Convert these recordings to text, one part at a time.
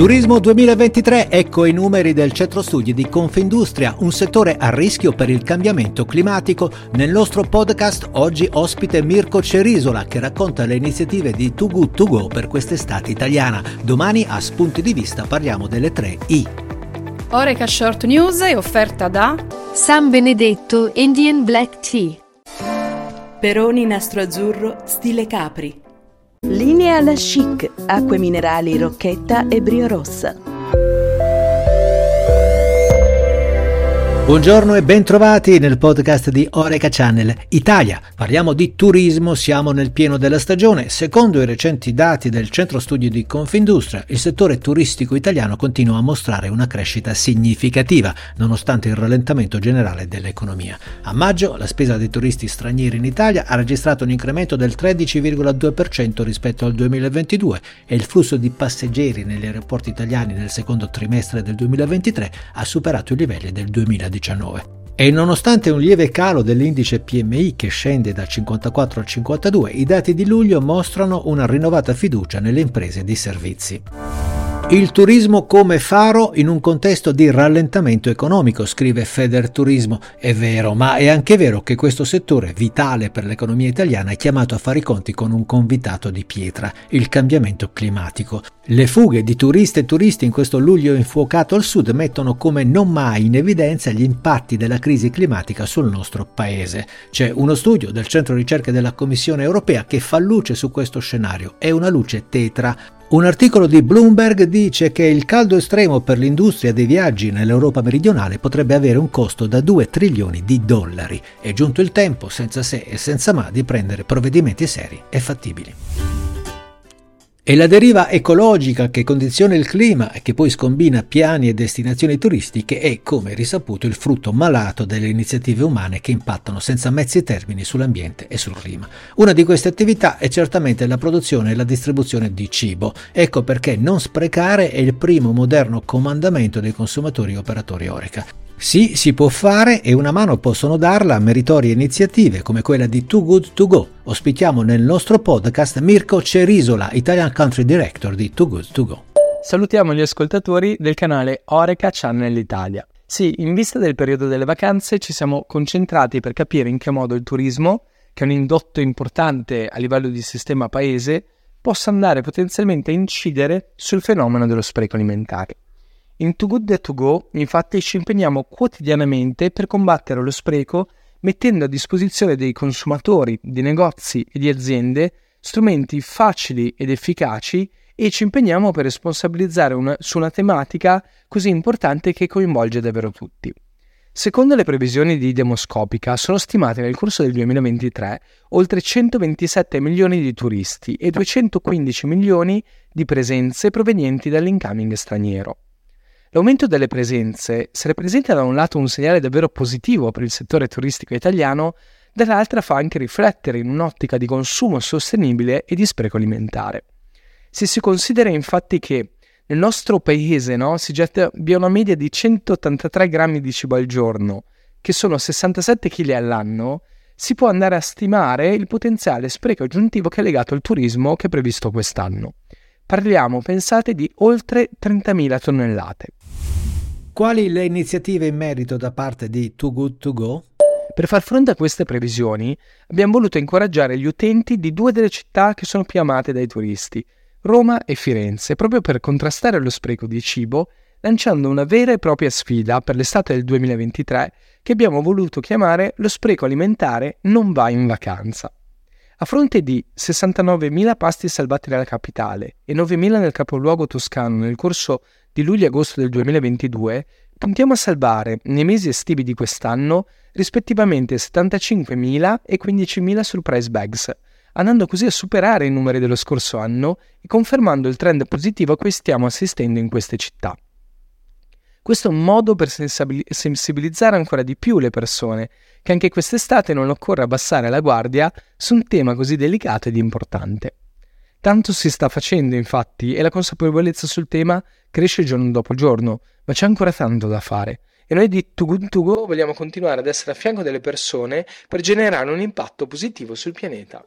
Turismo 2023, ecco i numeri del centro studi di Confindustria, un settore a rischio per il cambiamento climatico. Nel nostro podcast oggi ospite Mirko Cerisola che racconta le iniziative di Too Good To Go per quest'estate italiana. Domani a Spunti di Vista parliamo delle tre I. Oreca Short News è offerta da San Benedetto Indian Black Tea. Peroni nastro azzurro stile Capri. Linea La Chic, acque minerali Rocchetta e Brio Rossa. Buongiorno e bentrovati nel podcast di Oreca Channel Italia. Parliamo di turismo, siamo nel pieno della stagione. Secondo i recenti dati del centro studi di Confindustria, il settore turistico italiano continua a mostrare una crescita significativa, nonostante il rallentamento generale dell'economia. A maggio la spesa dei turisti stranieri in Italia ha registrato un incremento del 13,2% rispetto al 2022 e il flusso di passeggeri negli aeroporti italiani nel secondo trimestre del 2023 ha superato i livelli del 2019. 2019. E nonostante un lieve calo dell'indice PMI che scende da 54 a 52, i dati di luglio mostrano una rinnovata fiducia nelle imprese di servizi. Il turismo come faro in un contesto di rallentamento economico, scrive Federturismo. È vero, ma è anche vero che questo settore, vitale per l'economia italiana, è chiamato a fare i conti con un convitato di pietra, il cambiamento climatico. Le fughe di turiste e turisti in questo luglio infuocato al sud mettono come non mai in evidenza gli impatti della crisi climatica sul nostro paese. C'è uno studio del Centro Ricerche della Commissione europea che fa luce su questo scenario. È una luce tetra un articolo di Bloomberg dice che il caldo estremo per l'industria dei viaggi nell'Europa meridionale potrebbe avere un costo da 2 trilioni di dollari. È giunto il tempo, senza se e senza ma, di prendere provvedimenti seri e fattibili. E la deriva ecologica che condiziona il clima e che poi scombina piani e destinazioni turistiche è, come risaputo, il frutto malato delle iniziative umane che impattano senza mezzi termini sull'ambiente e sul clima. Una di queste attività è certamente la produzione e la distribuzione di cibo. Ecco perché non sprecare è il primo moderno comandamento dei consumatori e operatori Oreca. Sì, si può fare e una mano possono darla a meritorie iniziative come quella di Too Good To Go. Ospitiamo nel nostro podcast Mirko Cerisola, Italian Country Director di Too Good To Go. Salutiamo gli ascoltatori del canale Oreca Channel Italia. Sì, in vista del periodo delle vacanze ci siamo concentrati per capire in che modo il turismo, che è un indotto importante a livello di sistema paese, possa andare potenzialmente a incidere sul fenomeno dello spreco alimentare. In Too Good To Go, infatti, ci impegniamo quotidianamente per combattere lo spreco mettendo a disposizione dei consumatori, di negozi e di aziende strumenti facili ed efficaci e ci impegniamo per responsabilizzare una, su una tematica così importante che coinvolge davvero tutti. Secondo le previsioni di Demoscopica, sono stimate nel corso del 2023 oltre 127 milioni di turisti e 215 milioni di presenze provenienti dall'incoming straniero. L'aumento delle presenze, se rappresenta da un lato un segnale davvero positivo per il settore turistico italiano, dall'altra fa anche riflettere in un'ottica di consumo sostenibile e di spreco alimentare. Se si considera infatti che nel nostro paese no, si getta via una media di 183 grammi di cibo al giorno, che sono 67 kg all'anno, si può andare a stimare il potenziale spreco aggiuntivo che è legato al turismo che è previsto quest'anno. Parliamo, pensate, di oltre 30.000 tonnellate. Quali le iniziative in merito da parte di Too Good To Go? Per far fronte a queste previsioni abbiamo voluto incoraggiare gli utenti di due delle città che sono più amate dai turisti, Roma e Firenze, proprio per contrastare lo spreco di cibo, lanciando una vera e propria sfida per l'estate del 2023 che abbiamo voluto chiamare Lo spreco alimentare non va in vacanza. A fronte di 69.000 pasti salvati nella capitale e 9.000 nel capoluogo toscano nel corso di luglio e agosto del 2022, puntiamo a salvare nei mesi estivi di quest'anno rispettivamente 75.000 e 15.000 surprise bags, andando così a superare i numeri dello scorso anno e confermando il trend positivo a cui stiamo assistendo in queste città. Questo è un modo per sensibilizzare ancora di più le persone, che anche quest'estate non occorre abbassare la guardia su un tema così delicato ed importante. Tanto si sta facendo, infatti, e la consapevolezza sul tema cresce giorno dopo giorno, ma c'è ancora tanto da fare. E noi di Too vogliamo continuare ad essere a fianco delle persone per generare un impatto positivo sul pianeta.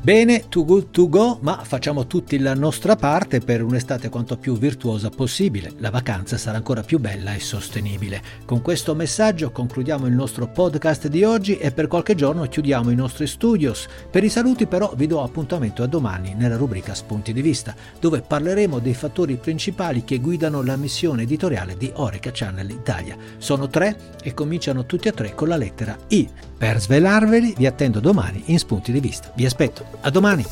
Bene, too good to go, ma facciamo tutti la nostra parte per un'estate quanto più virtuosa possibile. La vacanza sarà ancora più bella e sostenibile. Con questo messaggio concludiamo il nostro podcast di oggi e per qualche giorno chiudiamo i nostri studios. Per i saluti però vi do appuntamento a domani nella rubrica Spunti di vista, dove parleremo dei fattori principali che guidano la missione editoriale di Oreca Channel Italia. Sono tre e cominciano tutti e tre con la lettera I. Per svelarveli vi attendo domani in Spunti di vista. Vi aspetto. A domani!